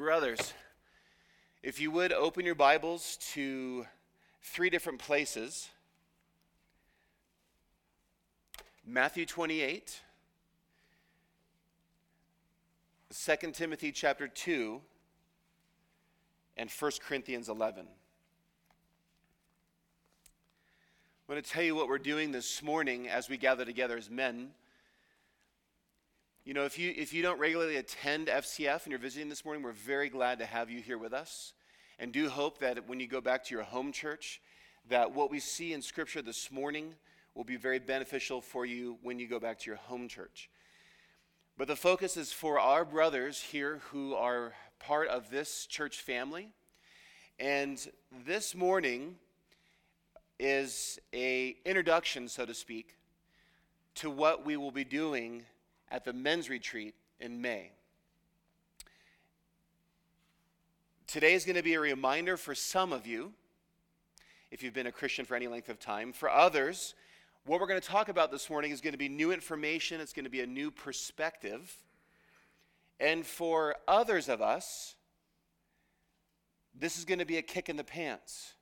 Brothers, if you would open your Bibles to three different places Matthew 28, 2 Timothy chapter 2, and 1 Corinthians 11. I want to tell you what we're doing this morning as we gather together as men. You know, if you, if you don't regularly attend FCF and you're visiting this morning, we're very glad to have you here with us. And do hope that when you go back to your home church, that what we see in Scripture this morning will be very beneficial for you when you go back to your home church. But the focus is for our brothers here who are part of this church family. And this morning, is a introduction, so to speak, to what we will be doing at the men's retreat in May. Today is going to be a reminder for some of you, if you've been a Christian for any length of time. For others, what we're going to talk about this morning is going to be new information, it's going to be a new perspective. And for others of us, this is going to be a kick in the pants.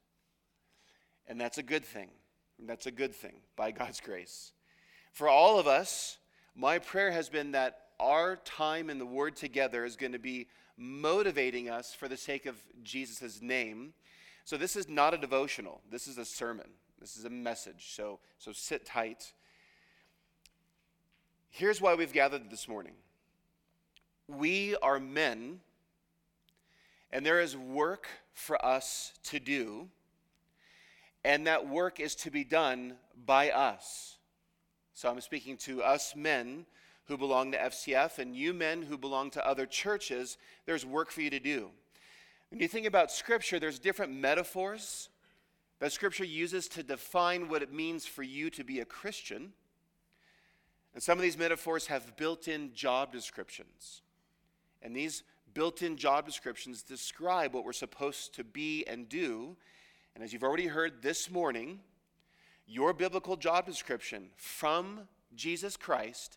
And that's a good thing. That's a good thing by God's grace. For all of us, my prayer has been that our time in the Word together is going to be motivating us for the sake of Jesus' name. So this is not a devotional. This is a sermon. This is a message. So, so sit tight. Here's why we've gathered this morning. We are men, and there is work for us to do and that work is to be done by us. So I'm speaking to us men who belong to FCF and you men who belong to other churches. There's work for you to do. When you think about Scripture, there's different metaphors that Scripture uses to define what it means for you to be a Christian. And some of these metaphors have built in job descriptions. And these built in job descriptions describe what we're supposed to be and do and as you've already heard this morning, your biblical job description from Jesus Christ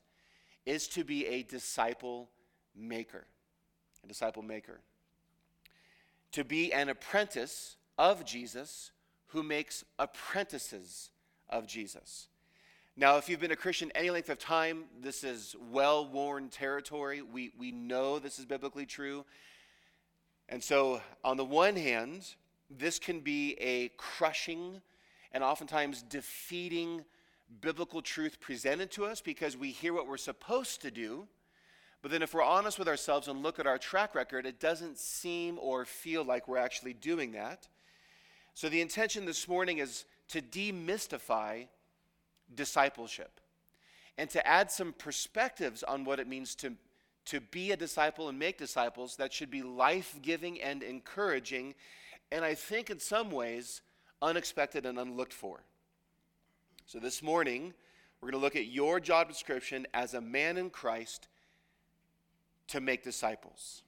is to be a disciple maker. A disciple maker. To be an apprentice of Jesus who makes apprentices of Jesus. Now, if you've been a Christian any length of time, this is well worn territory. We, we know this is biblically true. And so, on the one hand, this can be a crushing and oftentimes defeating biblical truth presented to us because we hear what we're supposed to do. But then, if we're honest with ourselves and look at our track record, it doesn't seem or feel like we're actually doing that. So, the intention this morning is to demystify discipleship and to add some perspectives on what it means to, to be a disciple and make disciples that should be life giving and encouraging and I think in some ways unexpected and unlooked for. So this morning, we're going to look at your job description as a man in Christ to make disciples.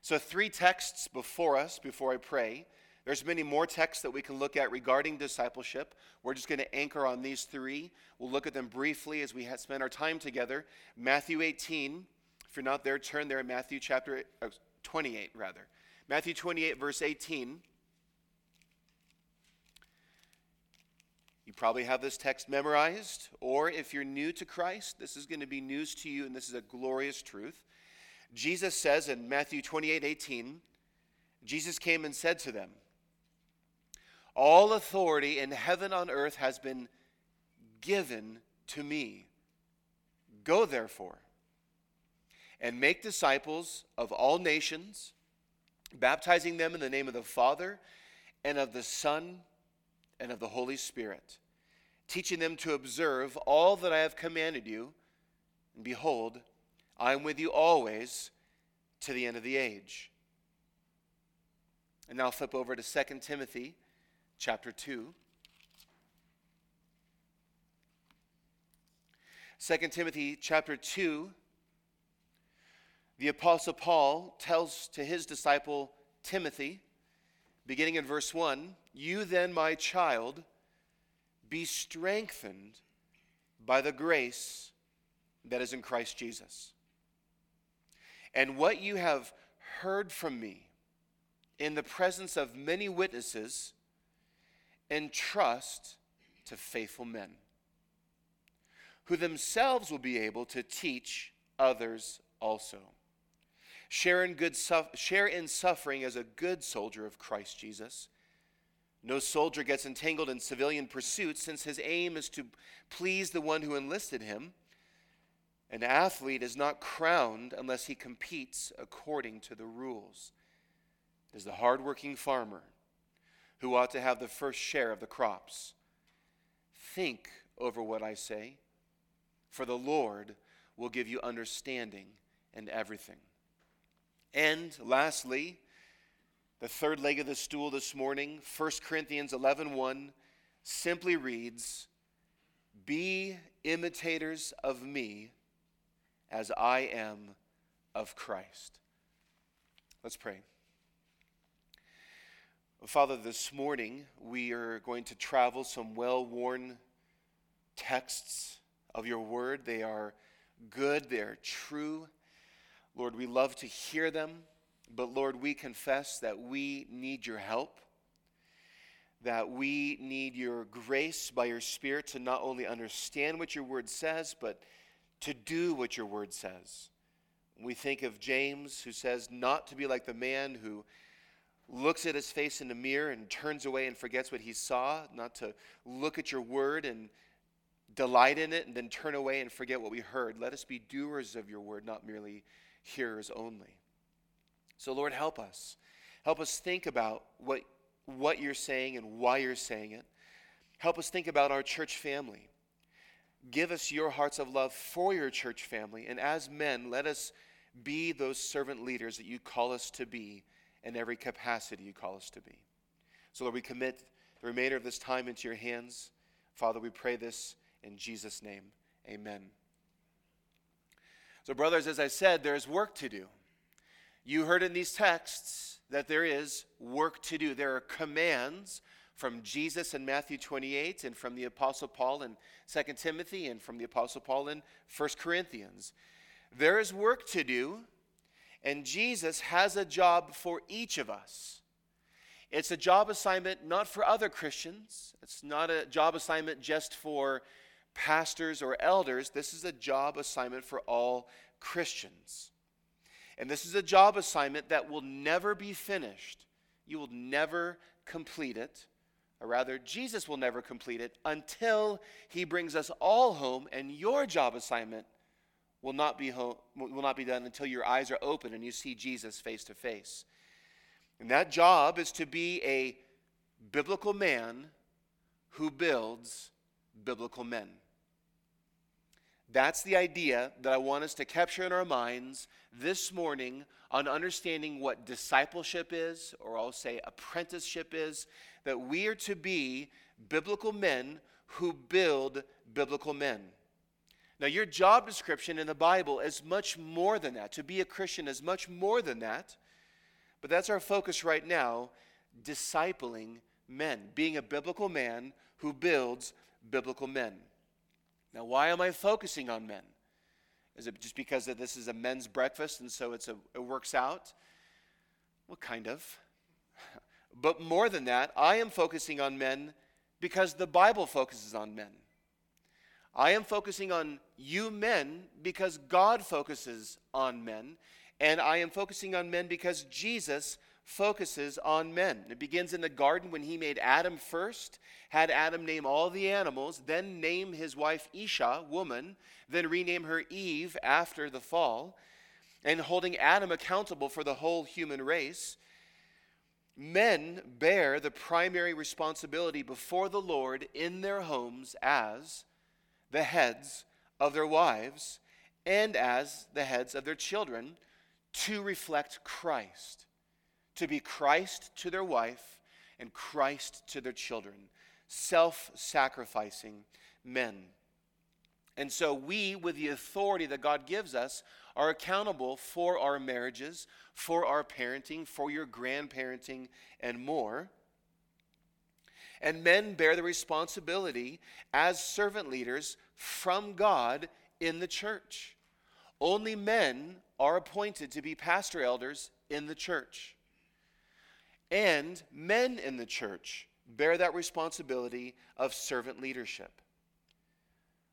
So, three texts before us before I pray. There's many more texts that we can look at regarding discipleship. We're just going to anchor on these three. We'll look at them briefly as we spend our time together. Matthew 18. If you're not there, turn there. Matthew chapter uh, 28, rather. Matthew 28, verse 18. Probably have this text memorized, or if you're new to Christ, this is going to be news to you, and this is a glorious truth. Jesus says in Matthew 28 18, Jesus came and said to them, All authority in heaven on earth has been given to me. Go therefore and make disciples of all nations, baptizing them in the name of the Father and of the Son and of the Holy Spirit, teaching them to observe all that I have commanded you. And behold, I am with you always to the end of the age. And now flip over to 2 Timothy chapter 2. 2 Timothy chapter 2, the Apostle Paul tells to his disciple Timothy, beginning in verse 1 You then, my child, be strengthened by the grace that is in Christ Jesus. And what you have heard from me in the presence of many witnesses, entrust to faithful men who themselves will be able to teach others also. Share in, good share in suffering as a good soldier of Christ Jesus. No soldier gets entangled in civilian pursuits since his aim is to please the one who enlisted him. An athlete is not crowned unless he competes according to the rules. It is the hardworking farmer who ought to have the first share of the crops. Think over what I say, for the Lord will give you understanding and everything. And lastly, the third leg of the stool this morning, 1 Corinthians 11 1, simply reads, Be imitators of me as I am of Christ. Let's pray. Father, this morning we are going to travel some well worn texts of your word. They are good, they are true. Lord, we love to hear them, but Lord, we confess that we need your help, that we need your grace by your Spirit to not only understand what your word says, but to do what your word says. We think of James, who says, not to be like the man who looks at his face in the mirror and turns away and forgets what he saw, not to look at your word and delight in it and then turn away and forget what we heard. Let us be doers of your word, not merely hearers only. So, Lord, help us. Help us think about what, what you're saying and why you're saying it. Help us think about our church family. Give us your hearts of love for your church family. And as men, let us be those servant leaders that you call us to be in every capacity you call us to be. So, Lord, we commit the remainder of this time into your hands. Father, we pray this in Jesus' name, amen. So, brothers, as I said, there's work to do. You heard in these texts that there is work to do. There are commands from Jesus in Matthew 28 and from the Apostle Paul in 2 Timothy and from the Apostle Paul in 1 Corinthians. There is work to do, and Jesus has a job for each of us. It's a job assignment not for other Christians, it's not a job assignment just for pastors or elders, this is a job assignment for all Christians. And this is a job assignment that will never be finished. You will never complete it. Or rather, Jesus will never complete it until he brings us all home, and your job assignment will not be, home, will not be done until your eyes are open and you see Jesus face to face. And that job is to be a biblical man who builds biblical men. That's the idea that I want us to capture in our minds this morning on understanding what discipleship is, or I'll say apprenticeship is, that we are to be biblical men who build biblical men. Now, your job description in the Bible is much more than that. To be a Christian is much more than that. But that's our focus right now discipling men, being a biblical man who builds biblical men. Now, why am I focusing on men? Is it just because that this is a men's breakfast and so it's a, it works out? Well, kind of. But more than that, I am focusing on men because the Bible focuses on men. I am focusing on you men because God focuses on men. And I am focusing on men because Jesus focuses on men. It begins in the garden when he made Adam first, had Adam name all the animals, then name his wife Isha, woman, then rename her Eve after the fall, and holding Adam accountable for the whole human race. Men bear the primary responsibility before the Lord in their homes as the heads of their wives and as the heads of their children to reflect Christ to be Christ to their wife and Christ to their children, self sacrificing men. And so we, with the authority that God gives us, are accountable for our marriages, for our parenting, for your grandparenting, and more. And men bear the responsibility as servant leaders from God in the church. Only men are appointed to be pastor elders in the church. And men in the church bear that responsibility of servant leadership.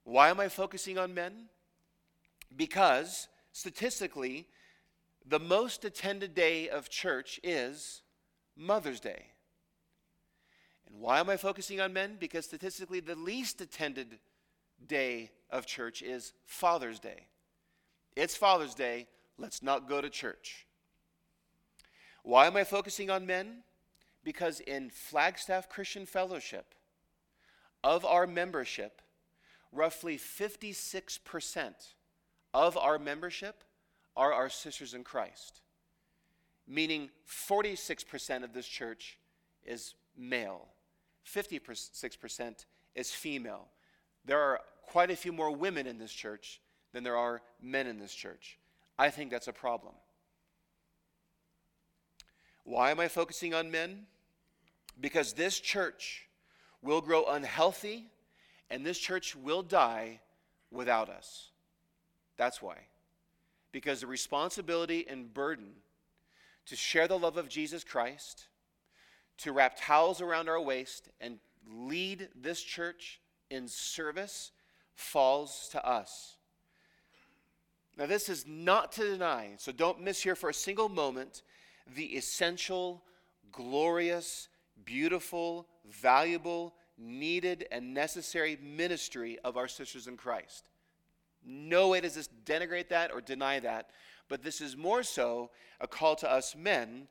Why am I focusing on men? Because statistically, the most attended day of church is Mother's Day. And why am I focusing on men? Because statistically, the least attended day of church is Father's Day. It's Father's Day. Let's not go to church. Why am I focusing on men? Because in Flagstaff Christian Fellowship, of our membership, roughly 56% of our membership are our sisters in Christ, meaning 46% of this church is male, 56% is female. There are quite a few more women in this church than there are men in this church. I think that's a problem. Why am I focusing on men? Because this church will grow unhealthy and this church will die without us. That's why. Because the responsibility and burden to share the love of Jesus Christ, to wrap towels around our waist and lead this church in service falls to us. Now, this is not to deny, so don't miss here for a single moment the essential, glorious, beautiful, valuable, needed, and necessary ministry of our sisters in Christ. No way does this denigrate that or deny that, but this is more so a call to us men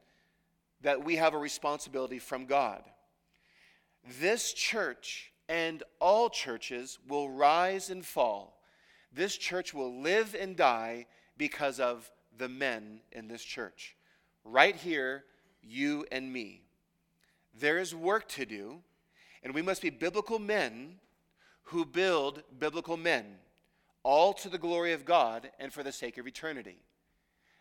that we have a responsibility from God. This church and all churches will rise and fall. This church will live and die because of the men in this church. Right here, you and me. There is work to do, and we must be biblical men who build biblical men, all to the glory of God and for the sake of eternity.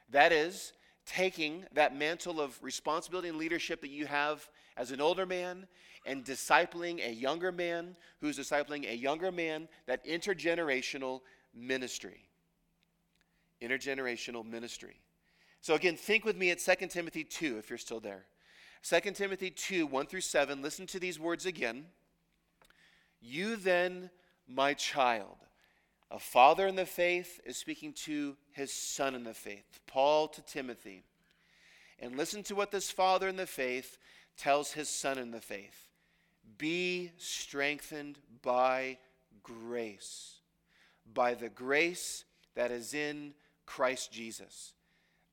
That is, taking that mantle of responsibility and leadership that you have as an older man and discipling a younger man who's discipling a younger man, that intergenerational ministry. Intergenerational ministry. So, again, think with me at 2 Timothy 2 if you're still there. 2 Timothy 2 1 through 7. Listen to these words again. You then, my child, a father in the faith is speaking to his son in the faith, Paul to Timothy. And listen to what this father in the faith tells his son in the faith Be strengthened by grace, by the grace that is in Christ Jesus.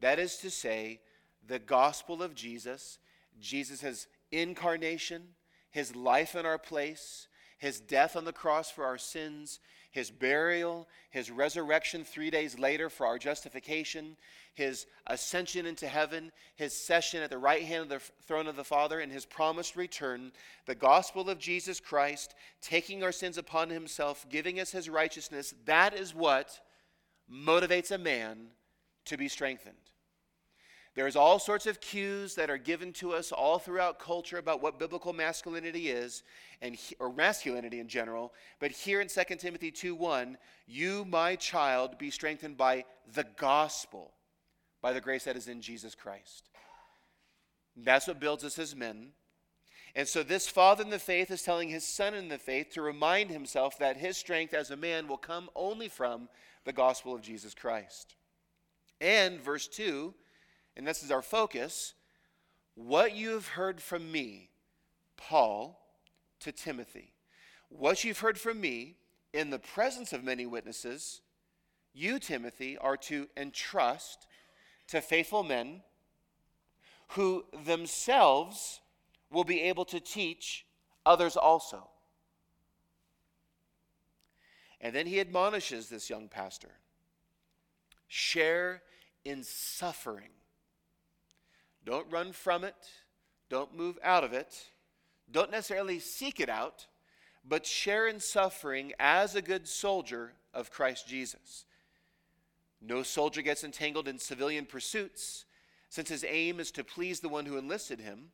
That is to say, the gospel of Jesus, Jesus' incarnation, his life in our place, his death on the cross for our sins, his burial, his resurrection three days later for our justification, his ascension into heaven, his session at the right hand of the throne of the Father, and his promised return, the gospel of Jesus Christ, taking our sins upon himself, giving us his righteousness, that is what motivates a man to be strengthened. There's all sorts of cues that are given to us all throughout culture about what biblical masculinity is, and or masculinity in general. But here in 2 Timothy 2:1, you, my child, be strengthened by the gospel, by the grace that is in Jesus Christ. That's what builds us as men. And so this father in the faith is telling his son in the faith to remind himself that his strength as a man will come only from the gospel of Jesus Christ. And verse 2 and this is our focus, what you have heard from me, Paul, to Timothy. What you've heard from me in the presence of many witnesses, you, Timothy, are to entrust to faithful men who themselves will be able to teach others also. And then he admonishes this young pastor share in suffering don't run from it. Don't move out of it. Don't necessarily seek it out, but share in suffering as a good soldier of Christ Jesus. No soldier gets entangled in civilian pursuits, since his aim is to please the one who enlisted him.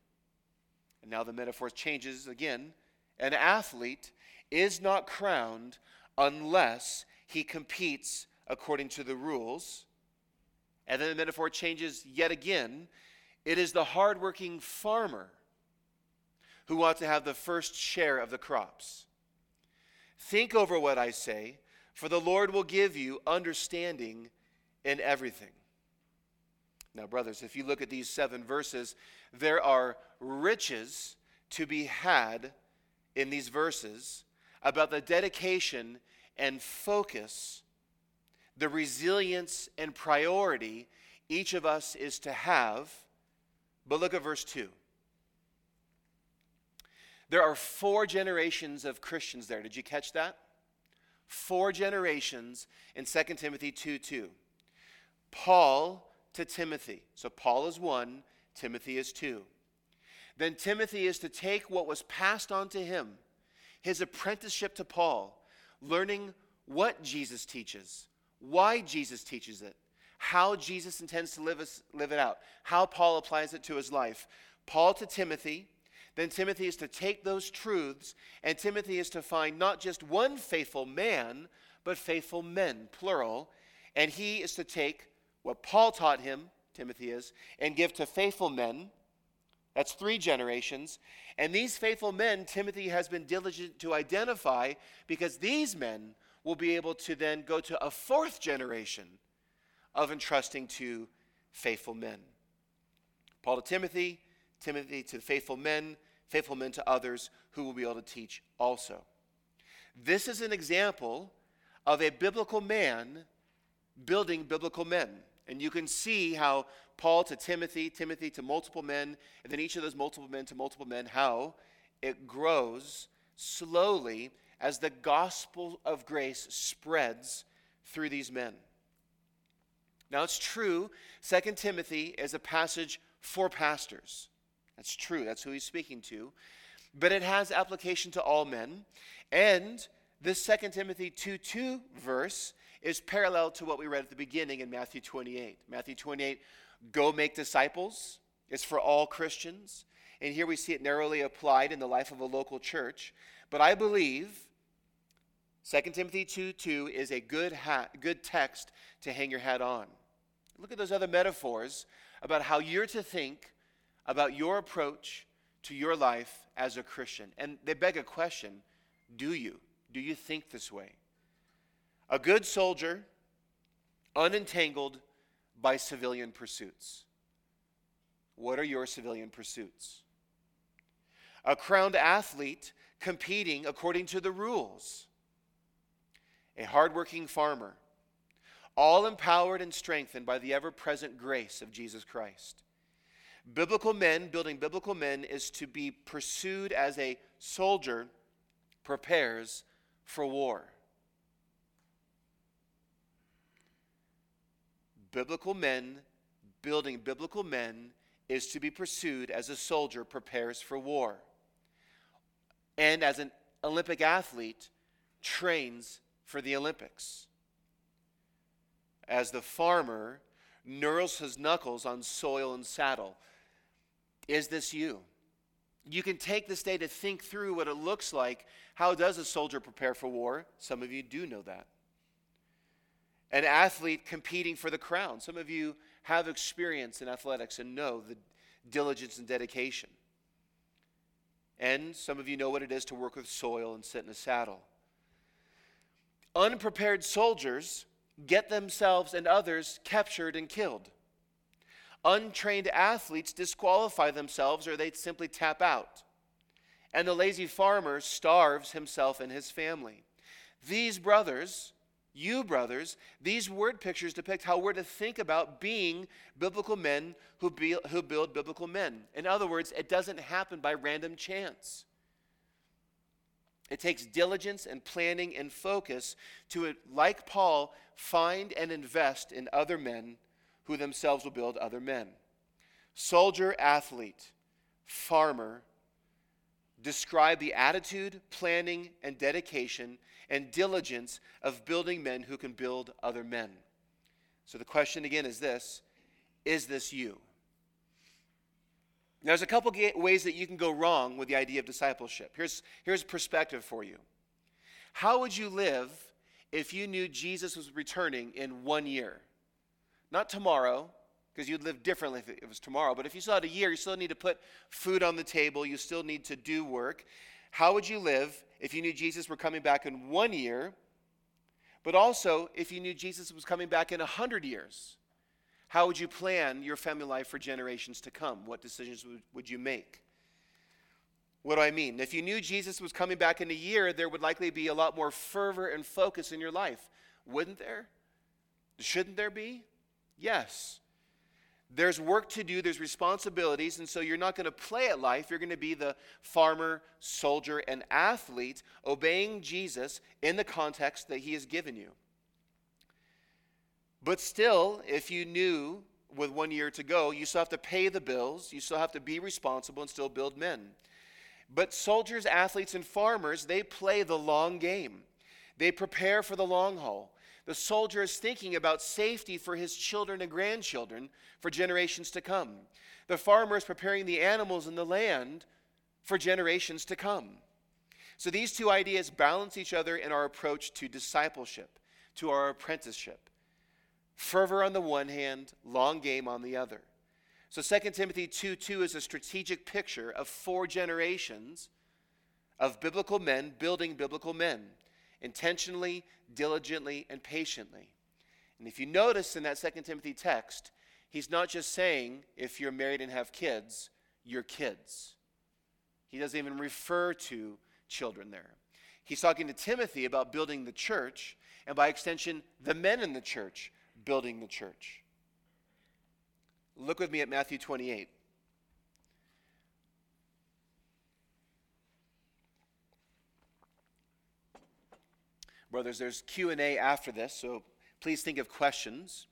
And now the metaphor changes again. An athlete is not crowned unless he competes according to the rules And then the metaphor changes yet again. It is the hardworking farmer who ought to have the first share of the crops. Think over what I say, for the Lord will give you understanding in everything. Now, brothers, if you look at these seven verses, there are riches to be had in these verses about the dedication and focus, the resilience and priority each of us is to have. But look at verse 2. There are four generations of Christians there. Did you catch that? Four generations in 2 Timothy 2 2. Paul to Timothy. So Paul is one, Timothy is two. Then Timothy is to take what was passed on to him, his apprenticeship to Paul, learning what Jesus teaches, why Jesus teaches it, how Jesus intends to live, live it out, how Paul applies it to his life. Paul to Timothy, then Timothy is to take those truths, and Timothy is to find not just one faithful man, but faithful men, plural. And he is to take what Paul taught him, Timothy is, and give to faithful men. That's three generations. And these faithful men, Timothy has been diligent to identify because these men will be able to then go to a fourth generation of entrusting to faithful men. Paul to Timothy, Timothy to faithful men, faithful men to others who will be able to teach also. This is an example of a biblical man building biblical men. And you can see how Paul to Timothy, Timothy to multiple men, and then each of those multiple men to multiple men, how it grows slowly as the gospel of grace spreads through these men. Now it's true, 2 Timothy is a passage for pastors. That's true, that's who he's speaking to. But it has application to all men. And this 2 Timothy 2 2 verse is parallel to what we read at the beginning in Matthew 28. Matthew 28, go make disciples, is for all Christians. And here we see it narrowly applied in the life of a local church. But I believe 2 Timothy 2 2 is a good, hat, good text to hang your hat on. Look at those other metaphors about how you're to think about your approach to your life as a Christian. And they beg a question do you? Do you think this way? A good soldier, unentangled by civilian pursuits. What are your civilian pursuits? A crowned athlete competing according to the rules. A hardworking farmer, all empowered and strengthened by the ever present grace of Jesus Christ. Biblical men, building biblical men, is to be pursued as a soldier prepares for war. Biblical men, building biblical men, is to be pursued as a soldier prepares for war. And as an Olympic athlete, trains for the Olympics. As the farmer knurls his knuckles on soil and saddle. Is this you? You can take this day to think through what it looks like. How does a soldier prepare for war? Some of you do know that an athlete competing for the crown. Some of you have experience in athletics and know the diligence and dedication. And some of you know what it is to work with soil and sit in a saddle. Unprepared soldiers get themselves and others captured and killed. Untrained athletes disqualify themselves or they simply tap out. And the lazy farmer starves himself and his family. These brothers you, brothers, these word pictures depict how we're to think about being biblical men who, be, who build biblical men. In other words, it doesn't happen by random chance. It takes diligence and planning and focus to, like Paul, find and invest in other men who themselves will build other men. Soldier, athlete, farmer describe the attitude, planning, and dedication and diligence of building men who can build other men. So the question again is this Is this you? Now, there's a couple ways that you can go wrong with the idea of discipleship. Here's, here's perspective for you. How would you live if you knew Jesus was returning in one year? not tomorrow, because you'd live differently if it was tomorrow, but if you still had a year, you still need to put food on the table, you still need to do work. How would you live if you knew Jesus were coming back in one year, but also if you knew Jesus was coming back in a hundred years? How would you plan your family life for generations to come? What decisions would, would you make? What do I mean? If you knew Jesus was coming back in a year, there would likely be a lot more fervor and focus in your life, wouldn't there? Shouldn't there be? Yes. There's work to do, there's responsibilities, and so you're not going to play at life. You're going to be the farmer, soldier, and athlete obeying Jesus in the context that he has given you. But still, if you knew with one year to go, you still have to pay the bills, you still have to be responsible and still build men. But soldiers, athletes, and farmers, they play the long game. They prepare for the long haul. The soldier is thinking about safety for his children and grandchildren for generations to come. The farmer is preparing the animals and the land for generations to come. So these two ideas balance each other in our approach to discipleship, to our apprenticeship. Fervor on the one hand, long game on the other. So 2 Timothy 2 2 is a strategic picture of four generations of biblical men building biblical men intentionally, diligently, and patiently. And if you notice in that 2 Timothy text, he's not just saying if you're married and have kids, your kids. He doesn't even refer to children there. He's talking to Timothy about building the church, and by extension, the men in the church building the church. Look with me at Matthew 28. Brothers, there's Q&A after this, so please think of questions.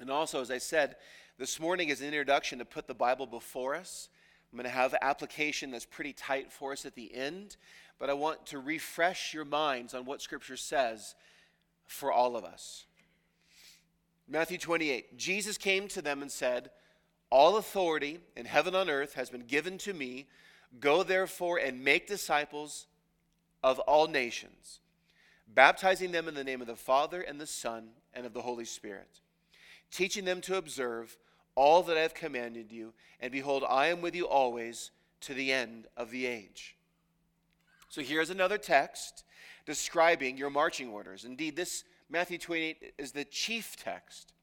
And also, as I said, this morning is an introduction to put the Bible before us. I'm going to have application that's pretty tight for us at the end, but I want to refresh your minds on what Scripture says for all of us. Matthew 28 Jesus came to them and said, All authority in heaven and on earth has been given to me. Go therefore and make disciples of all nations baptizing them in the name of the Father and the Son and of the Holy Spirit, teaching them to observe all that I have commanded you, and behold, I am with you always to the end of the age. So here's another text describing your marching orders. Indeed, this Matthew 28 is the chief text.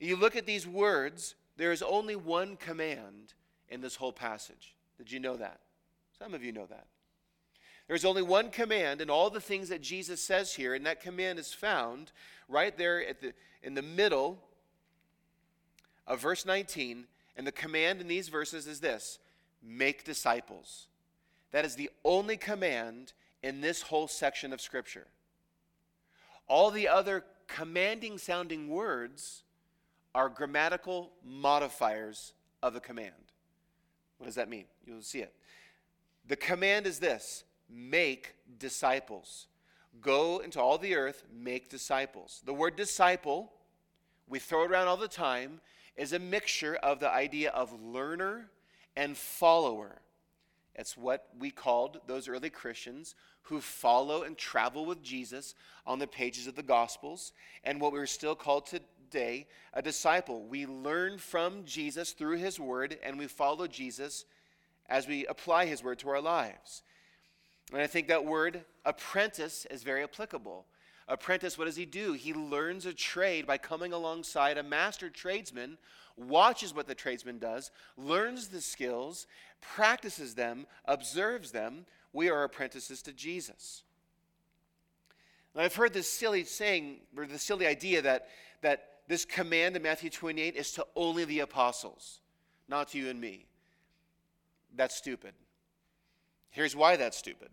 You look at these words, there is only one command in this whole passage. Did you know that? Some of you know that. There's only one command in all the things that Jesus says here, and that command is found right there at the, in the middle of verse 19. And the command in these verses is this make disciples. That is the only command in this whole section of Scripture. All the other commanding sounding words are grammatical modifiers of the command. What does that mean? You'll see it. The command is this make disciples. Go into all the earth, make disciples. The word disciple, we throw around all the time, is a mixture of the idea of learner and follower. It's what we called those early Christians who follow and travel with Jesus on the pages of the Gospels, and what we're still called today a disciple. We learn from Jesus through his word, and we follow Jesus as we apply his word to our lives. And I think that word apprentice is very applicable. Apprentice, what does he do? He learns a trade by coming alongside a master tradesman, watches what the tradesman does, learns the skills, practices them, observes them. We are apprentices to Jesus. I've heard this silly saying, or the silly idea that, that this command in Matthew 28 is to only the apostles, not to you and me. That's stupid. Here's why that's stupid.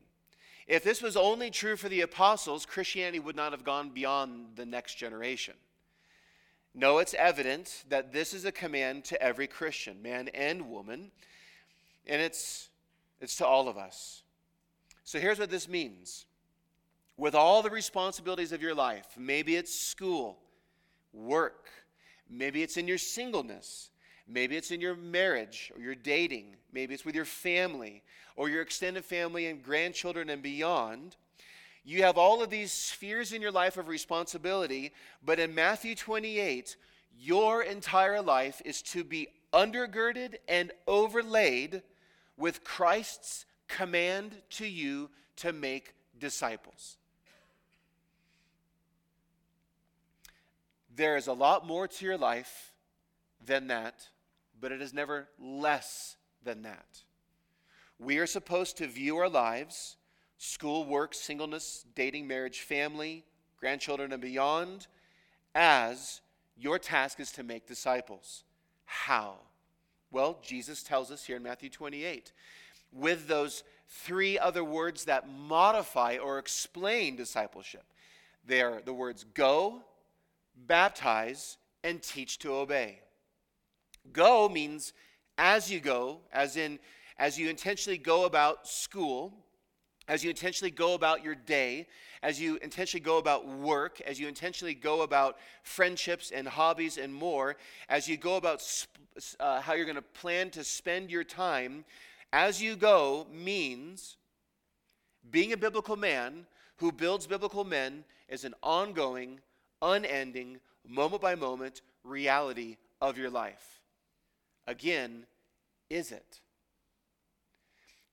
If this was only true for the apostles, Christianity would not have gone beyond the next generation. No, it's evident that this is a command to every Christian, man and woman, and it's, it's to all of us. So here's what this means with all the responsibilities of your life, maybe it's school, work, maybe it's in your singleness, Maybe it's in your marriage or your dating. Maybe it's with your family or your extended family and grandchildren and beyond. You have all of these spheres in your life of responsibility, but in Matthew 28, Your entire life is to be undergirded and overlaid with Christ's command to you to make disciples. There is a lot more to your life than that, but it is never less than that. We are supposed to view our lives, school, work, singleness, dating, marriage, family, grandchildren, and beyond, as your task is to make disciples. How? Well, Jesus tells us here in Matthew 28 with those three other words that modify or explain discipleship. They are the words go, baptize, and teach to obey. Go means as you go, as in, as you intentionally go about school, as you intentionally go about your day, as you intentionally go about work, as you intentionally go about friendships and hobbies and more, as you go about uh, how you're going to plan to spend your time, as you go means being a biblical man who builds biblical men is an ongoing, unending, moment by moment reality of your life. Again, is it?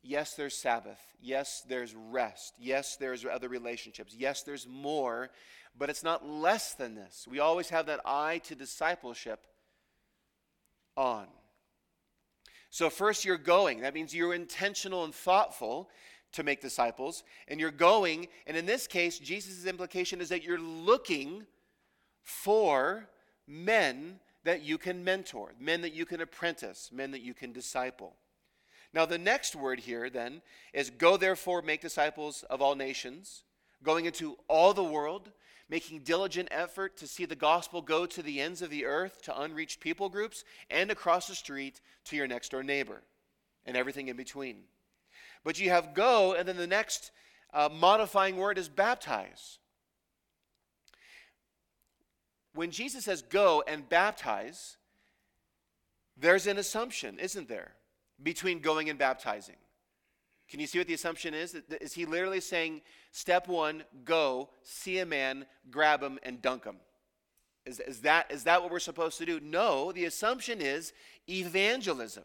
Yes, there's Sabbath. Yes, there's rest. Yes, there's other relationships. Yes, there's more, but it's not less than this. We always have that eye to discipleship on. So, first, you're going. That means you're intentional and thoughtful to make disciples. And you're going, and in this case, Jesus' implication is that you're looking for men that you can mentor, men that you can apprentice, men that you can disciple. Now, the next word here then is go therefore, make disciples of all nations, going into all the world, making diligent effort to see the gospel go to the ends of the earth, to unreached people groups, and across the street to your next door neighbor, and everything in between. But you have go, and then the next uh, modifying word is baptize. When Jesus says go and baptize, there's an assumption, isn't there? Between going and baptizing. Can you see what the assumption is? Is he literally saying, step one, go, see a man, grab him, and dunk him? Is, is, that, is that what we're supposed to do? No, the assumption is evangelism.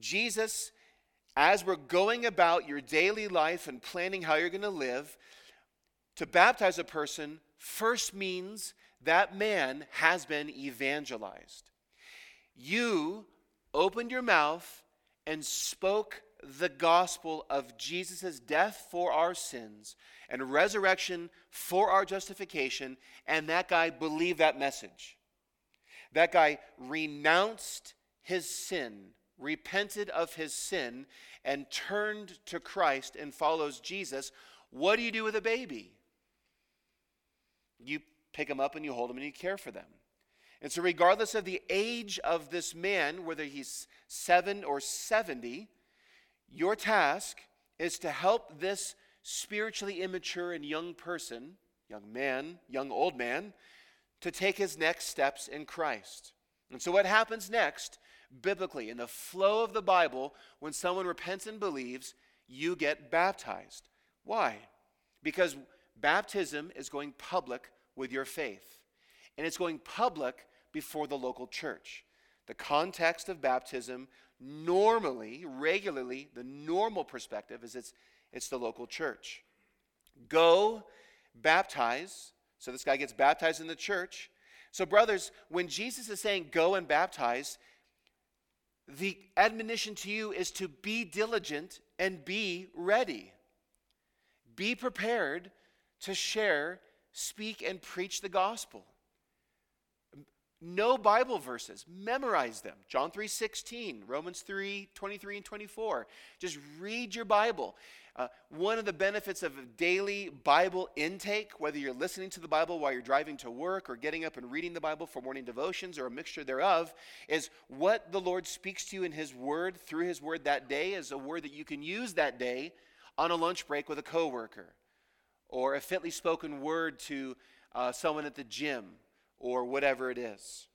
Jesus, as we're going about your daily life and planning how you're going to live, to baptize a person first means that man has been evangelized. You opened your mouth and spoke the gospel of Jesus' death for our sins and resurrection for our justification, and that guy believed that message. That guy renounced his sin, repented of his sin, and turned to Christ and follows Jesus. What do you do with a baby? You pick them up and you hold them and you care for them. And so, regardless of the age of this man, whether he's seven or 70, your task is to help this spiritually immature and young person, young man, young old man, to take his next steps in Christ. And so, what happens next, biblically, in the flow of the Bible, when someone repents and believes, you get baptized. Why? Because baptism is going public with your faith. And it's going public before the local church. The context of baptism, normally, regularly, the normal perspective is it's, it's the local church. Go baptize. So this guy gets baptized in the church. So, brothers, when Jesus is saying go and baptize, the admonition to you is to be diligent and be ready. Be prepared to share, speak, and preach the gospel. Know Bible verses, memorize them. John 3:16, Romans 3, 23 and 24. Just read your Bible. Uh, one of the benefits of a daily Bible intake, whether you're listening to the Bible while you're driving to work or getting up and reading the Bible for morning devotions or a mixture thereof, is what the Lord speaks to you in His Word through His Word that day is a word that you can use that day on a lunch break with a coworker, or a fitly spoken word to uh, someone at the gym, or whatever it is.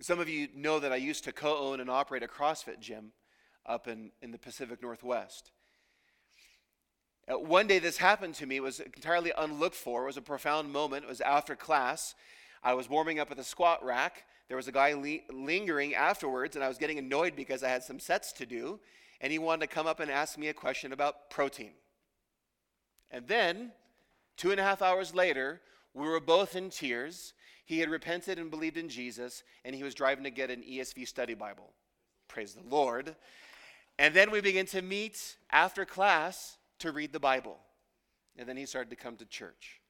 Some of you know that I used to co own and operate a CrossFit gym up in, in the Pacific Northwest. Uh, one day this happened to me. It was entirely unlooked for. It was a profound moment. It was after class. I was warming up at the squat rack. There was a guy lingering afterwards, and I was getting annoyed because I had some sets to do. And he wanted to come up and ask me a question about protein. And then, two and a half hours later, we were both in tears. He had repented and believed in Jesus, and he was driving to get an ESV study Bible. Praise the Lord. And then we began to meet after class to read the Bible. And then he started to come to church.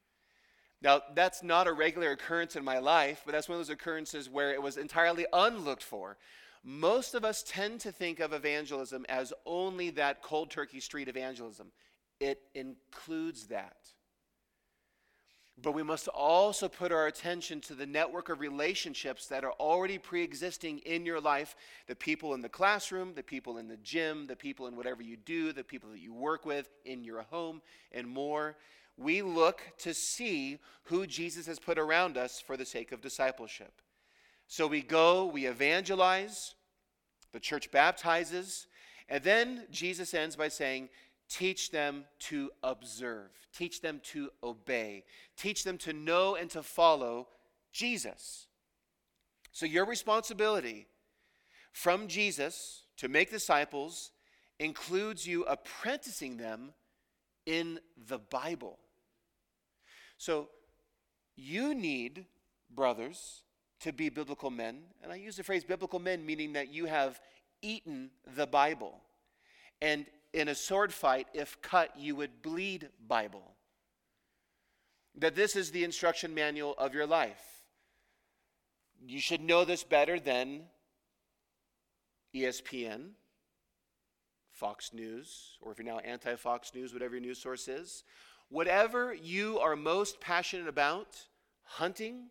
Now, that's not a regular occurrence in my life, but that's one of those occurrences where it was entirely unlooked for. Most of us tend to think of evangelism as only that cold turkey street evangelism, it includes that. But we must also put our attention to the network of relationships that are already pre existing in your life the people in the classroom, the people in the gym, the people in whatever you do, the people that you work with in your home, and more. We look to see who Jesus has put around us for the sake of discipleship. So we go, we evangelize, the church baptizes, and then Jesus ends by saying, Teach them to observe, teach them to obey, teach them to know and to follow Jesus. So, your responsibility from Jesus to make disciples includes you apprenticing them in the Bible. So, you need, brothers, to be biblical men. And I use the phrase biblical men, meaning that you have eaten the Bible. And in a sword fight, if cut, you would bleed Bible. That this is the instruction manual of your life. You should know this better than ESPN, Fox News, or if you're now anti Fox News, whatever your news source is. Whatever you are most passionate about, hunting,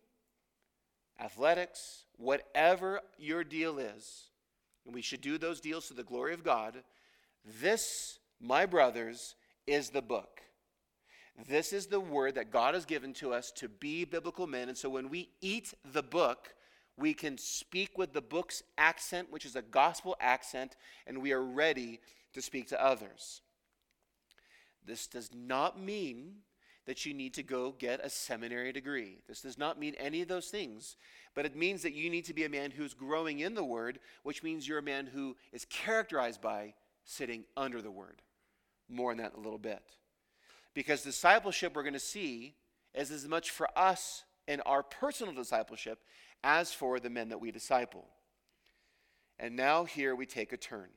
athletics, whatever your deal is, and we should do those deals to the glory of God this, my brothers, is the book. This is the word that God has given to us to be biblical men. And so when we eat the book, we can speak with the book's accent, which is a gospel accent, and we are ready to speak to others. This does not mean that you need to go get a seminary degree. This does not mean any of those things, but it means that you need to be a man who's growing in the word, which means you're a man who is characterized by sitting under the word. More on that in a little bit. Because discipleship, we're going to see, is as much for us in our personal discipleship as for the men that we disciple. And now here we take a turn.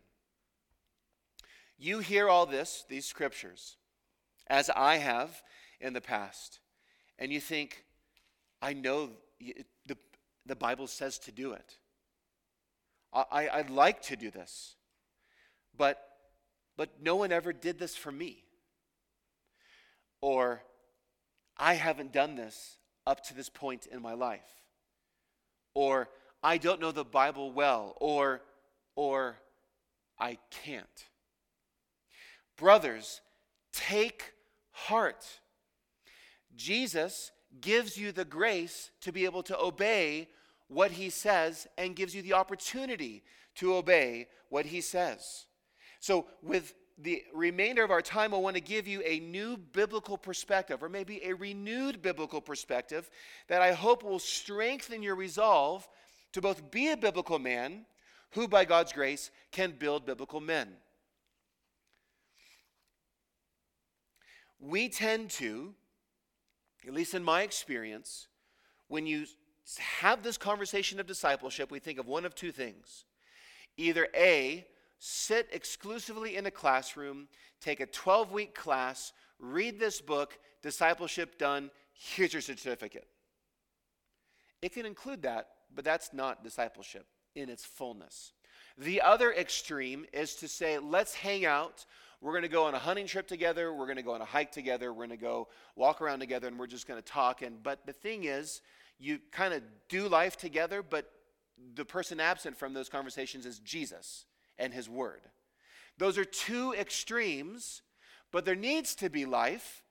You hear all this, these scriptures, as I have in the past, and you think, I know the, the Bible says to do it. I, I'd like to do this but but no one ever did this for me. Or I haven't done this up to this point in my life. Or I don't know the Bible well or or I can't. Brothers, take heart. Jesus gives you the grace to be able to obey what he says and gives you the opportunity to obey what he says. So, with the remainder of our time, I want to give you a new biblical perspective, or maybe a renewed biblical perspective, that I hope will strengthen your resolve to both be a biblical man who, by God's grace, can build biblical men. We tend to, at least in my experience, when you have this conversation of discipleship, we think of one of two things. Either A, sit exclusively in a classroom, take a 12 week class, read this book, discipleship done, here's your certificate. It can include that, but that's not discipleship in its fullness. The other extreme is to say, let's hang out. We're going to go on a hunting trip together. We're going to go on a hike together. We're going to go walk around together and we're just going to talk. And, but the thing is, you kind of do life together, but the person absent from those conversations is Jesus and His Word. Those are two extremes, but there needs to be life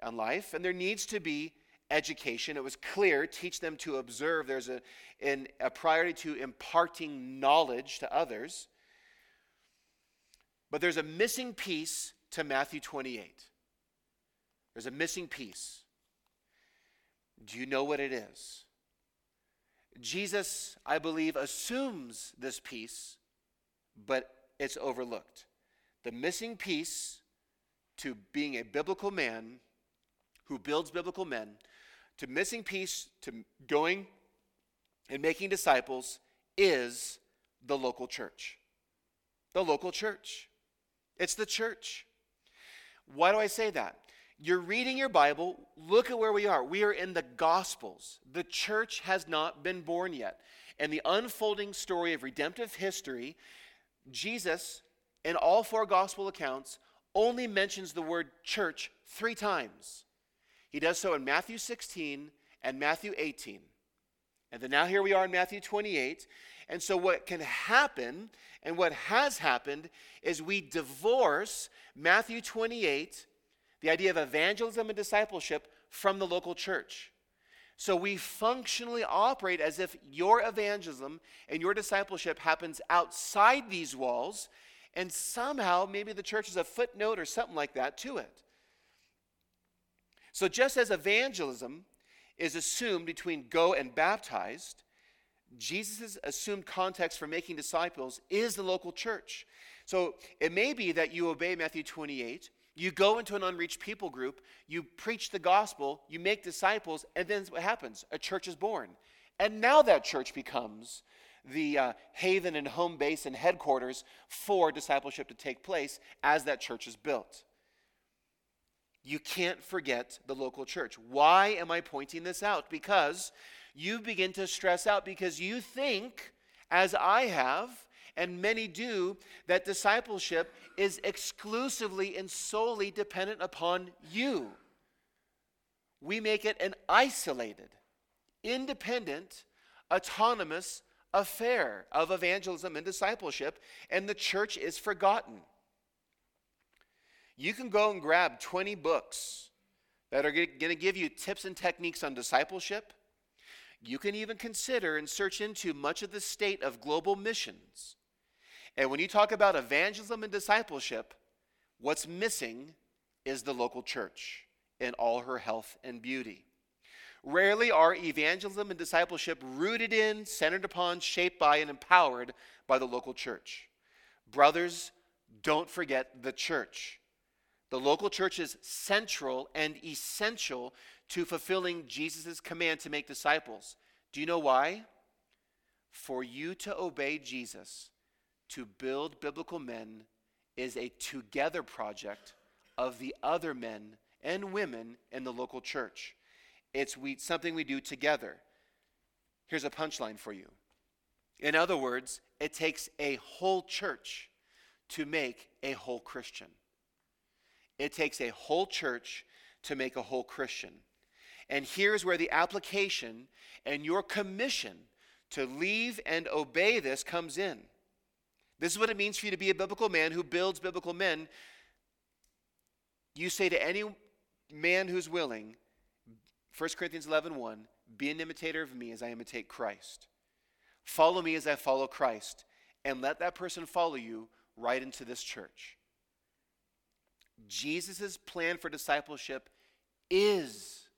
and life, and there needs to be education. It was clear, teach them to observe. There's a, in, a priority to imparting knowledge to others. But there's a missing piece to Matthew 28. There's a missing piece. Do you know what it is? Jesus, I believe, assumes this piece, but it's overlooked. The missing piece to being a biblical man who builds biblical men, to missing piece to going and making disciples is the local church. The local church. It's the church. Why do I say that? You're reading your Bible, look at where we are. We are in the Gospels. The church has not been born yet. And the unfolding story of redemptive history, Jesus, in all four Gospel accounts, only mentions the word church three times. He does so in Matthew 16 and Matthew 18. And then now here we are in Matthew 28. And so, what can happen and what has happened is we divorce Matthew 28 the idea of evangelism and discipleship from the local church. So we functionally operate as if your evangelism and your discipleship happens outside these walls, and somehow maybe the church is a footnote or something like that to it. So just as evangelism is assumed between go and baptized, Jesus' assumed context for making disciples is the local church. So it may be that you obey Matthew 28 you go into an unreached people group, you preach the gospel, you make disciples, and then what happens? A church is born. And now that church becomes the uh, haven and home base and headquarters for discipleship to take place as that church is built. You can't forget the local church. Why am I pointing this out? Because you begin to stress out because you think, as I have, and many do, that discipleship is exclusively and solely dependent upon you. We make it an isolated, independent, autonomous affair of evangelism and discipleship, and the church is forgotten. You can go and grab 20 books that are going to give you tips and techniques on discipleship. You can even consider and search into much of the state of global missions and when you talk about evangelism and discipleship, what's missing is the local church in all her health and beauty. Rarely are evangelism and discipleship rooted in, centered upon, shaped by, and empowered by the local church. Brothers, don't forget the church. The local church is central and essential to fulfilling Jesus' command to make disciples. Do you know why? For you to obey Jesus, to build biblical men is a together project of the other men and women in the local church. It's we, something we do together. Here's a punchline for you. In other words, it takes a whole church to make a whole Christian. It takes a whole church to make a whole Christian. And here's where the application and your commission to leave and obey this comes in. This is what it means for you to be a biblical man who builds biblical men. You say to any man who's willing, 1 Corinthians 11 1, be an imitator of me as I imitate Christ. Follow me as I follow Christ, and let that person follow you right into this church. Jesus' plan for discipleship is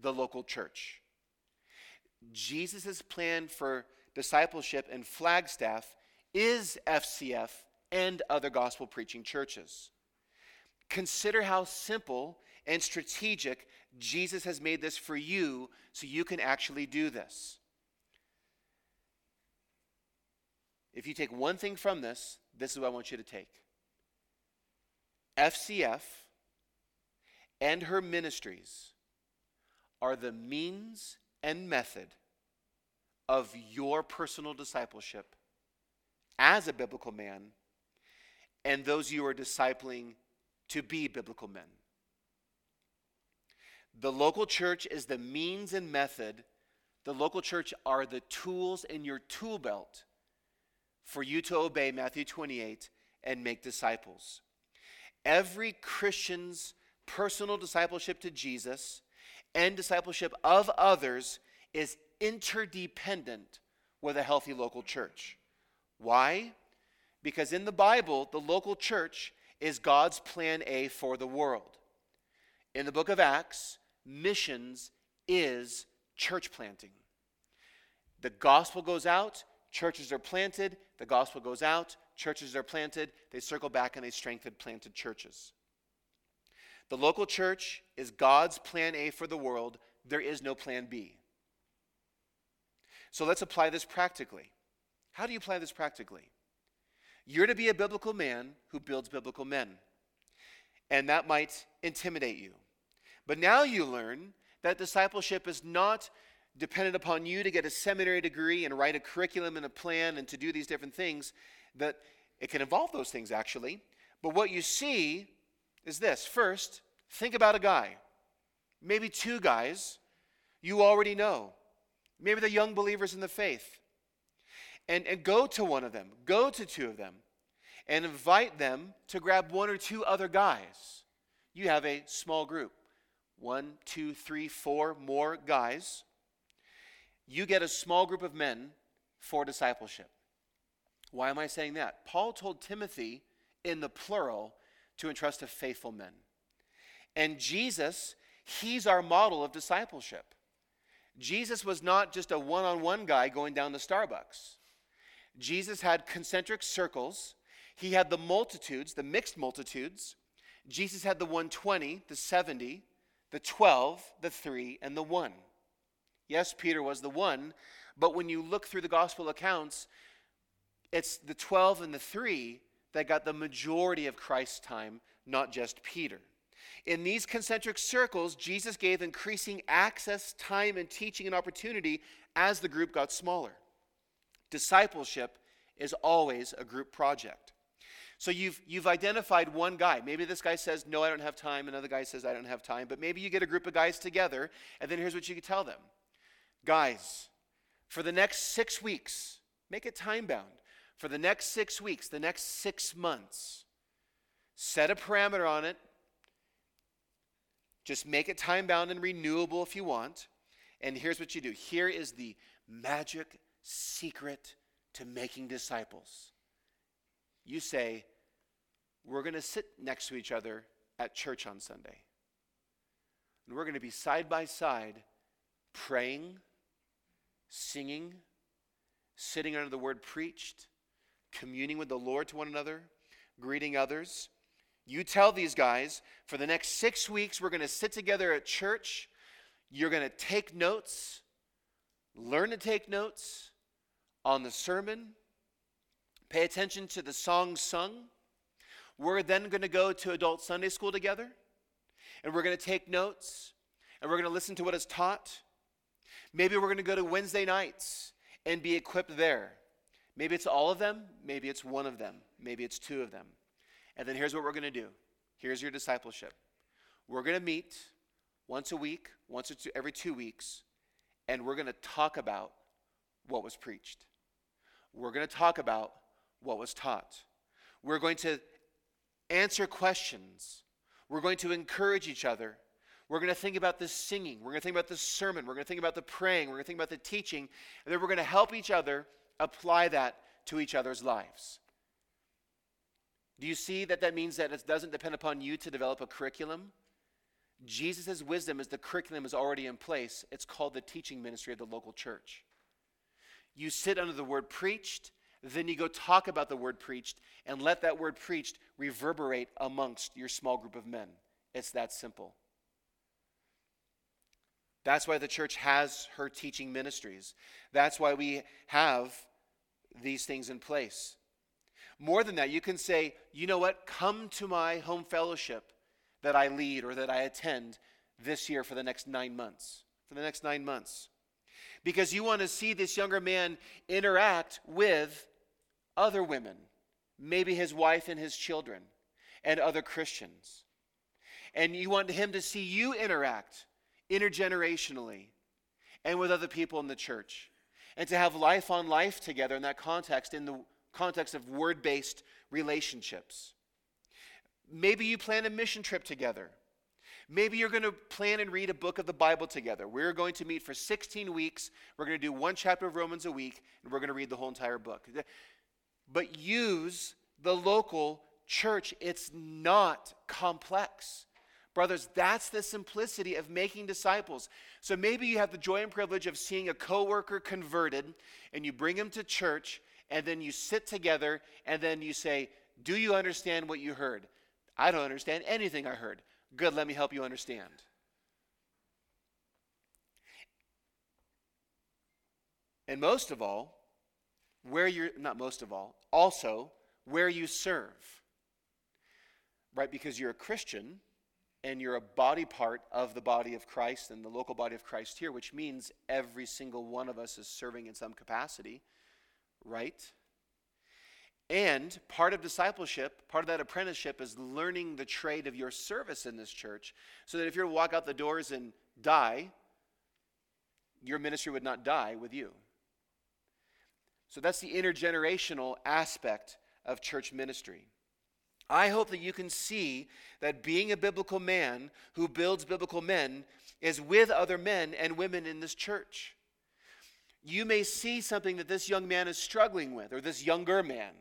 the local church. Jesus' plan for discipleship in Flagstaff is FCF and other gospel preaching churches. Consider how simple and strategic Jesus has made this for you so you can actually do this. If you take one thing from this, this is what I want you to take FCF and her ministries are the means and method of your personal discipleship as a biblical man and those you are discipling to be biblical men. The local church is the means and method. The local church are the tools in your tool belt for you to obey Matthew 28 and make disciples. Every Christian's personal discipleship to Jesus and discipleship of others is interdependent with a healthy local church. Why? Because in the Bible, the local church is God's plan A for the world. in the book of Acts, missions is church planting. The gospel goes out, churches are planted, the gospel goes out, churches are planted, they circle back and they strengthen planted churches. The local church is God's plan A for the world. There is no plan B. So let's apply this practically. How do you apply this practically? You're to be a biblical man who builds biblical men. And that might intimidate you. But now you learn that discipleship is not dependent upon you to get a seminary degree and write a curriculum and a plan and to do these different things, that it can involve those things actually. But what you see is this first, think about a guy, maybe two guys you already know. Maybe they're young believers in the faith. And, and go to one of them, go to two of them, and invite them to grab one or two other guys. You have a small group one, two, three, four more guys. You get a small group of men for discipleship. Why am I saying that? Paul told Timothy in the plural to entrust to faithful men. And Jesus, he's our model of discipleship. Jesus was not just a one on one guy going down to Starbucks. Jesus had concentric circles. He had the multitudes, the mixed multitudes. Jesus had the 120, the 70, the 12, the 3, and the 1. Yes, Peter was the 1, but when you look through the gospel accounts, it's the 12 and the 3 that got the majority of Christ's time, not just Peter. In these concentric circles, Jesus gave increasing access, time, and teaching and opportunity as the group got smaller. Discipleship is always a group project. So you've, you've identified one guy. Maybe this guy says, No, I don't have time. Another guy says, I don't have time. But maybe you get a group of guys together, and then here's what you can tell them Guys, for the next six weeks, make it time bound. For the next six weeks, the next six months, set a parameter on it. Just make it time bound and renewable if you want. And here's what you do here is the magic secret to making disciples you say, We're going to sit next to each other at church on Sunday. And we're going to be side by side praying, singing, sitting under the word preached, communing with the Lord to one another, greeting others. You tell these guys, for the next six weeks, we're going to sit together at church. You're going to take notes, learn to take notes on the sermon, Pay attention to the songs sung. We're then going to go to adult Sunday school together, and we're going to take notes, and we're going to listen to what is taught. Maybe we're going to go to Wednesday nights and be equipped there. Maybe it's all of them, maybe it's one of them, maybe it's two of them. And then here's what we're going to do here's your discipleship. We're going to meet once a week, once or two, every two weeks, and we're going to talk about what was preached. We're going to talk about what was taught. We're going to answer questions. We're going to encourage each other. We're going to think about the singing. We're going to think about the sermon. We're going to think about the praying. We're going to think about the teaching. And then we're going to help each other apply that to each other's lives. Do you see that that means that it doesn't depend upon you to develop a curriculum? Jesus' wisdom is the curriculum is already in place. It's called the teaching ministry of the local church. You sit under the word preached, then you go talk about the word preached and let that word preached reverberate amongst your small group of men. It's that simple. That's why the church has her teaching ministries. That's why we have these things in place. More than that, you can say, you know what? Come to my home fellowship that I lead or that I attend this year for the next nine months. For the next nine months because you want to see this younger man interact with other women, maybe his wife and his children, and other Christians. And you want him to see you interact intergenerationally and with other people in the church. And to have life on life together in that context, in the context of word based relationships. Maybe you plan a mission trip together. Maybe you're going to plan and read a book of the Bible together. We're going to meet for 16 weeks. We're going to do one chapter of Romans a week, and we're going to read the whole entire book. But use the local church. It's not complex. Brothers, that's the simplicity of making disciples. So maybe you have the joy and privilege of seeing a coworker converted and you bring him to church and then you sit together and then you say, "Do you understand what you heard?" "I don't understand anything I heard." "Good, let me help you understand." And most of all, where you're not most of all, also where you serve. Right? Because you're a Christian and you're a body part of the body of Christ and the local body of Christ here, which means every single one of us is serving in some capacity, right? And part of discipleship, part of that apprenticeship is learning the trade of your service in this church so that if you walk out the doors and die, your ministry would not die with you. So that's the intergenerational aspect of church ministry. I hope that you can see that being a biblical man who builds biblical men is with other men and women in this church. You may see something that this young man is struggling with, or this younger man.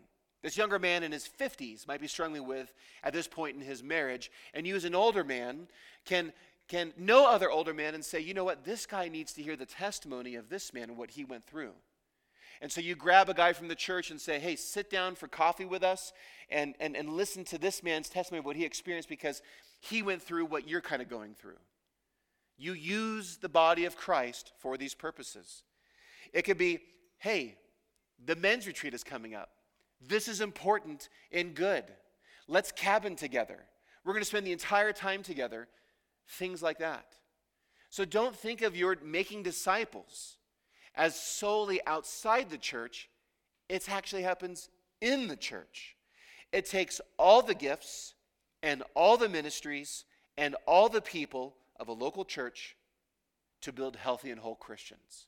This younger man in his 50s might be struggling with at this point in his marriage, and you, as an older man, can, can know other older men and say, you know what, this guy needs to hear the testimony of this man and what he went through. And so you grab a guy from the church and say, hey, sit down for coffee with us and, and, and listen to this man's testimony of what he experienced because he went through what you're kind of going through. You use the body of Christ for these purposes. It could be, hey, the men's retreat is coming up. This is important and good. Let's cabin together. We're going to spend the entire time together. Things like that. So don't think of your making disciples as solely outside the church, it actually happens in the church. It takes all the gifts and all the ministries and all the people of a local church to build healthy and whole Christians.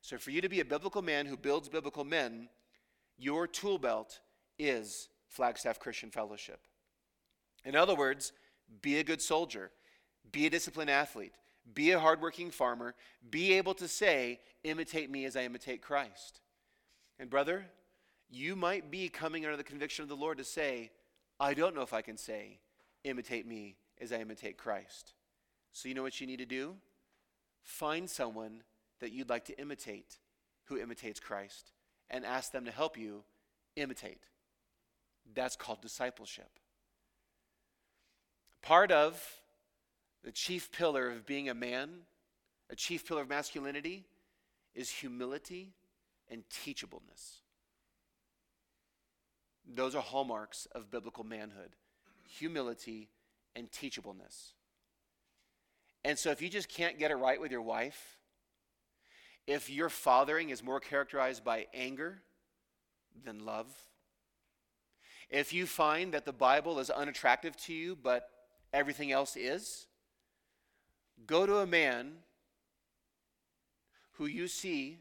So, for you to be a biblical man who builds biblical men, your tool belt is Flagstaff Christian Fellowship. In other words, be a good soldier, be a disciplined athlete, be a hardworking farmer, be able to say, imitate me as I imitate Christ. And brother, you might be coming under the conviction of the Lord to say, I don't know if I can say, imitate me as I imitate Christ. So you know what you need to do? Find someone that you'd like to imitate who imitates Christ and ask them to help you imitate. That's called discipleship. Part of the chief pillar of being a man, a chief pillar of masculinity, is humility and teachableness. Those are hallmarks of biblical manhood humility and teachableness. And so, if you just can't get it right with your wife, if your fathering is more characterized by anger than love, if you find that the Bible is unattractive to you, but everything else is, Go to a man who you see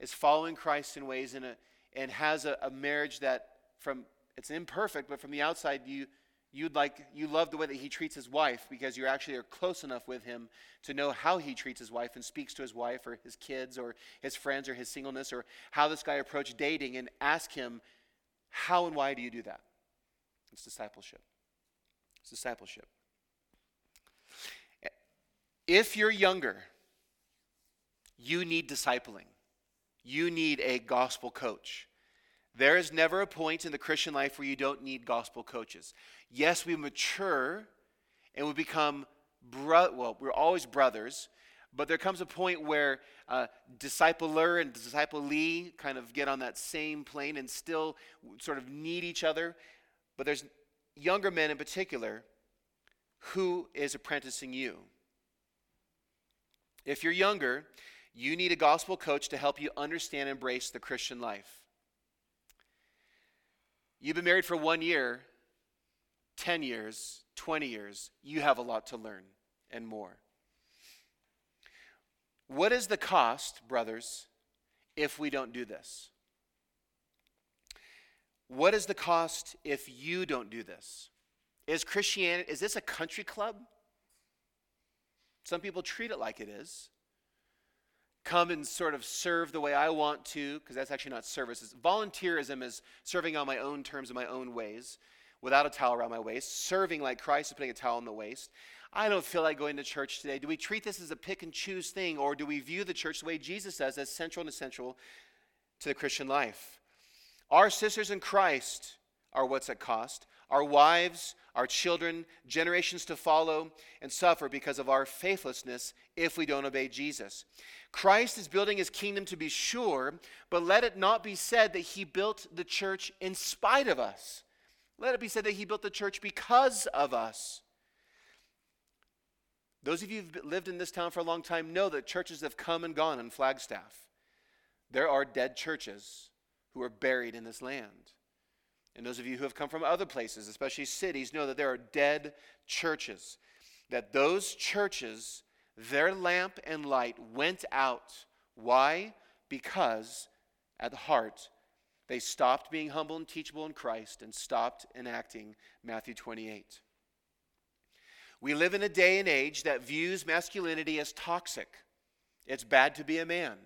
is following Christ in ways in a, and has a, a marriage that from it's imperfect, but from the outside you you'd like you love the way that he treats his wife because you actually are close enough with him to know how he treats his wife and speaks to his wife or his kids or his friends or his singleness or how this guy approached dating and ask him how and why do you do that it's discipleship it's discipleship if you're younger, you need discipling. You need a gospel coach. There is never a point in the Christian life where you don't need gospel coaches. Yes, we mature and we become, bro- well, we're always brothers, but there comes a point where uh, discipler and disciplee kind of get on that same plane and still sort of need each other. But there's younger men in particular who is apprenticing you. If you're younger, you need a gospel coach to help you understand and embrace the Christian life. You've been married for one year, 10 years, 20 years, you have a lot to learn and more. What is the cost, brothers, if we don't do this? What is the cost if you don't do this? Is Christianity, is this a country club? Some people treat it like it is. Come and sort of serve the way I want to, because that's actually not service. It's volunteerism is serving on my own terms and my own ways. without a towel around my waist, serving like Christ is putting a towel on the waist. I don't feel like going to church today. Do we treat this as a pick and choose thing, or do we view the church the way Jesus does, as central and essential to the Christian life? Our sisters in Christ are what's at cost. Our wives, our children, generations to follow, and suffer because of our faithlessness if we don't obey Jesus. Christ is building his kingdom to be sure, but let it not be said that he built the church in spite of us. Let it be said that he built the church because of us. Those of you who've lived in this town for a long time know that churches have come and gone in Flagstaff. There are dead churches who are buried in this land. And those of you who have come from other places, especially cities, know that there are dead churches. That those churches, their lamp and light went out. Why? Because at the heart, they stopped being humble and teachable in Christ and stopped enacting Matthew 28. We live in a day and age that views masculinity as toxic. It's bad to be a man.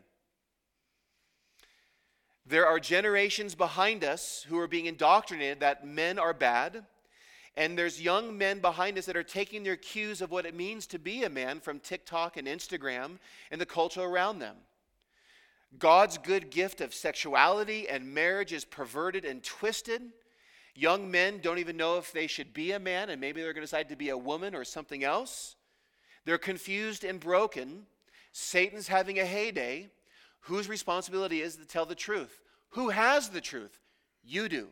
There are generations behind us who are being indoctrinated that men are bad. And there's young men behind us that are taking their cues of what it means to be a man from TikTok and Instagram and the culture around them. God's good gift of sexuality and marriage is perverted and twisted. Young men don't even know if they should be a man, and maybe they're going to decide to be a woman or something else. They're confused and broken. Satan's having a heyday. Whose responsibility is to tell the truth? Who has the truth? You do.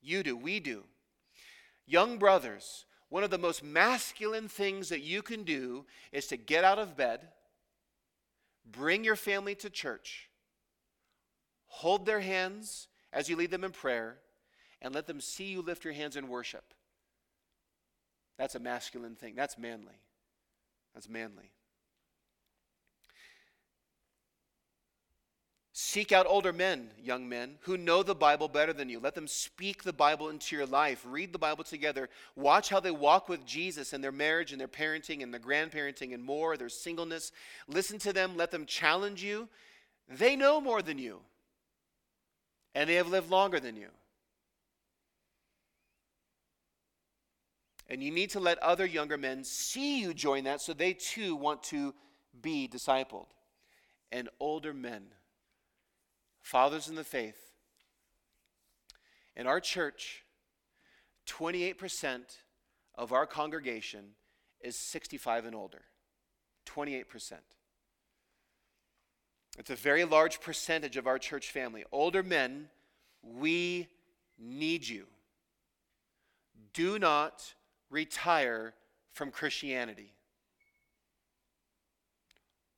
You do. We do. Young brothers, one of the most masculine things that you can do is to get out of bed, bring your family to church, hold their hands as you lead them in prayer, and let them see you lift your hands in worship. That's a masculine thing. That's manly. That's manly. Seek out older men, young men, who know the Bible better than you. Let them speak the Bible into your life. Read the Bible together. Watch how they walk with Jesus in their marriage and their parenting and their grandparenting and more, their singleness. Listen to them. Let them challenge you. They know more than you, and they have lived longer than you. And you need to let other younger men see you join that so they too want to be discipled. And older men, fathers in the faith. In our church, 28% of our congregation is 65 and older. 28%. It's a very large percentage of our church family. Older men, we need you. Do not retire from Christianity.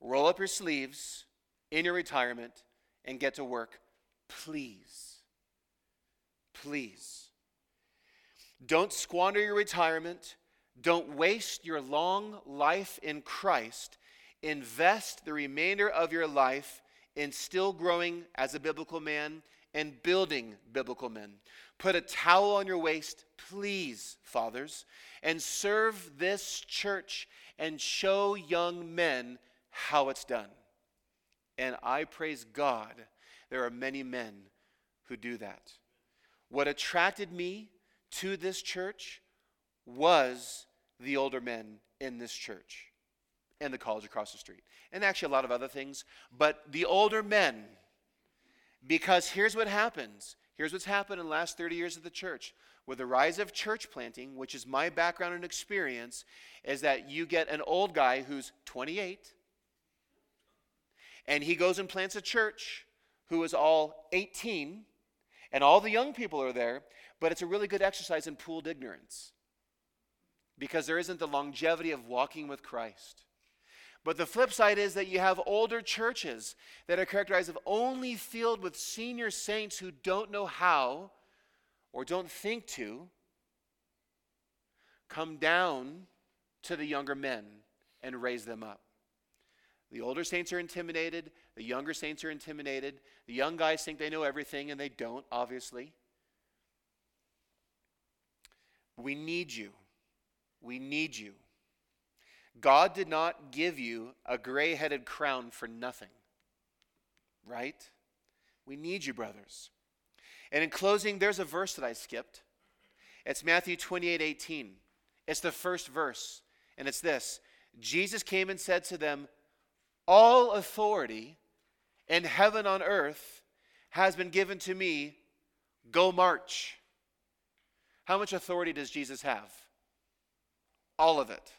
Roll up your sleeves in your retirement and get to work, please. Please. Don't squander your retirement. Don't waste your long life in Christ. Invest the remainder of your life in still growing as a biblical man and building biblical men. Put a towel on your waist, please, fathers, and serve this church and show young men how it's done. And I praise God, there are many men who do that. What attracted me to this church was the older men in this church and the college across the street, and actually a lot of other things. But the older men, because here's what happens Here's what's happened in the last 30 years of the church. With the rise of church planting, which is my background and experience, is that you get an old guy who's 28, and he goes and plants a church who is all 18, and all the young people are there, but it's a really good exercise in pooled ignorance because there isn't the longevity of walking with Christ. But the flip side is that you have older churches that are characterized of only filled with senior saints who don't know how or don't think to come down to the younger men and raise them up. The older saints are intimidated, the younger saints are intimidated. The young guys think they know everything and they don't, obviously. We need you. We need you. God did not give you a gray headed crown for nothing, right? We need you, brothers. And in closing, there's a verse that I skipped, It's Matthew 28 18. It's the first verse, and it's this Jesus came and said to them, All authority in heaven on earth has been given to me. Go march. How much authority does Jesus have? All of it.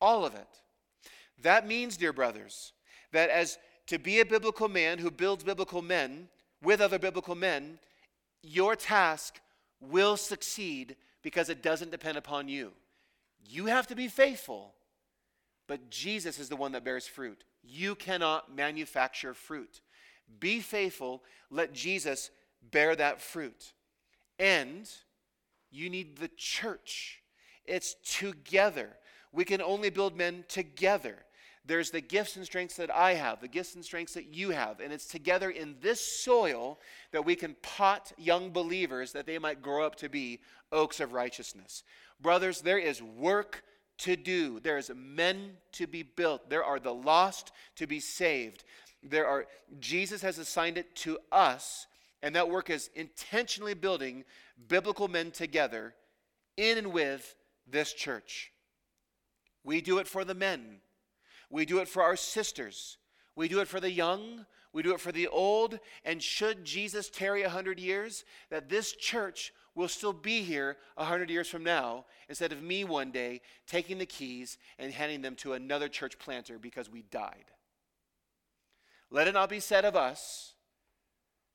All of it. That means, dear brothers, that as to be a biblical man who builds biblical men with other biblical men, your task will succeed because it doesn't depend upon you. You have to be faithful, but Jesus is the one that bears fruit. You cannot manufacture fruit. Be faithful, let Jesus bear that fruit. And you need the church. It's together. We can only build men together. There's the gifts and strengths that I have, the gifts and strengths that you have, and it's together in this soil that we can pot young believers that they might grow up to be oaks of righteousness. Brothers, there is work to do. There is men to be built. There are the lost to be saved. There are Jesus has assigned it to us, and that work is intentionally building biblical men together in and with this church. We do it for the men. We do it for our sisters. We do it for the young. We do it for the old. And should Jesus tarry a hundred years, that this church will still be here a hundred years from now, instead of me one day taking the keys and handing them to another church planter because we died. Let it not be said of us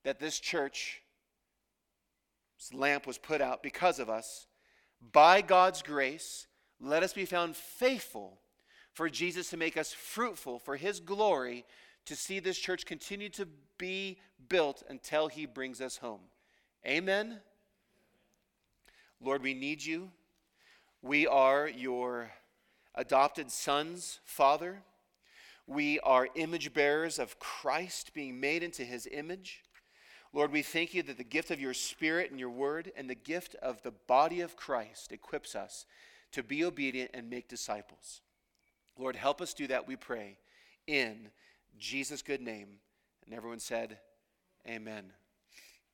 that this church lamp was put out because of us. By God's grace, let us be found faithful for Jesus to make us fruitful for his glory to see this church continue to be built until he brings us home. Amen. Lord, we need you. We are your adopted sons, Father. We are image bearers of Christ being made into his image. Lord, we thank you that the gift of your Spirit and your word and the gift of the body of Christ equips us to be obedient and make disciples. Lord, help us do that, we pray, in Jesus' good name. And everyone said, Amen.